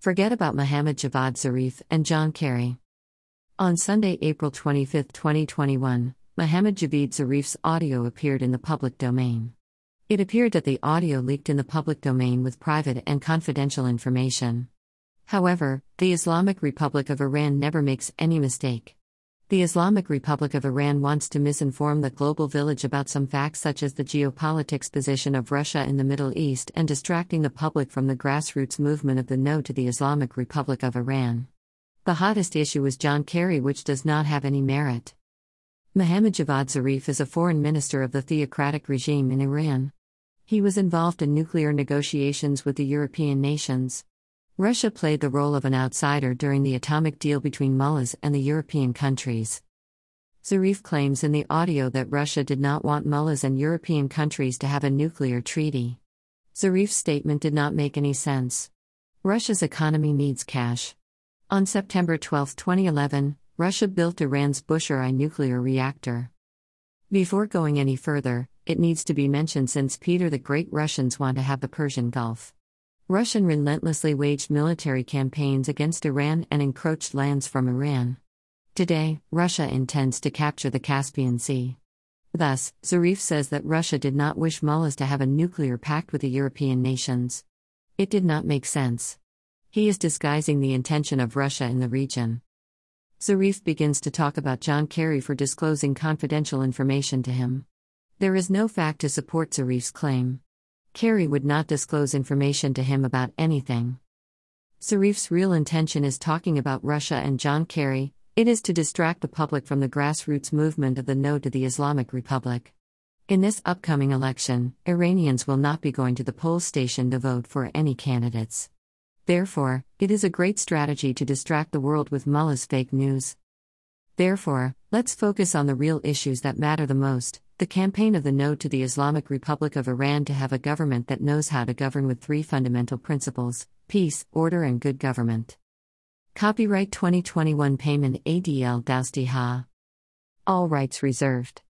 Forget about Mohammad Javad Zarif and John Kerry. On Sunday, April 25, 2021, Mohammad Javad Zarif's audio appeared in the public domain. It appeared that the audio leaked in the public domain with private and confidential information. However, the Islamic Republic of Iran never makes any mistake. The Islamic Republic of Iran wants to misinform the global village about some facts such as the geopolitics position of Russia in the Middle East and distracting the public from the grassroots movement of the no to the Islamic Republic of Iran. The hottest issue is John Kerry, which does not have any merit. Mohammad Javad Zarif is a foreign minister of the theocratic regime in Iran. He was involved in nuclear negotiations with the European nations. Russia played the role of an outsider during the atomic deal between mullahs and the European countries. Zarif claims in the audio that Russia did not want mullahs and European countries to have a nuclear treaty. Zarif's statement did not make any sense. Russia's economy needs cash. On September 12, 2011, Russia built Iran's Bushehr nuclear reactor. Before going any further, it needs to be mentioned since Peter the Great Russians want to have the Persian Gulf. Russian relentlessly waged military campaigns against Iran and encroached lands from Iran. Today, Russia intends to capture the Caspian Sea. Thus, Zarif says that Russia did not wish mullahs to have a nuclear pact with the European nations. It did not make sense. He is disguising the intention of Russia in the region. Zarif begins to talk about John Kerry for disclosing confidential information to him. There is no fact to support Zarif's claim. Kerry would not disclose information to him about anything. Zarif's real intention is talking about Russia and John Kerry, it is to distract the public from the grassroots movement of the No to the Islamic Republic. In this upcoming election, Iranians will not be going to the poll station to vote for any candidates. Therefore, it is a great strategy to distract the world with mullah's fake news. Therefore, let's focus on the real issues that matter the most the campaign of the No to the Islamic Republic of Iran to have a government that knows how to govern with three fundamental principles peace, order, and good government. Copyright 2021 Payman ADL Dousti Ha. All rights reserved.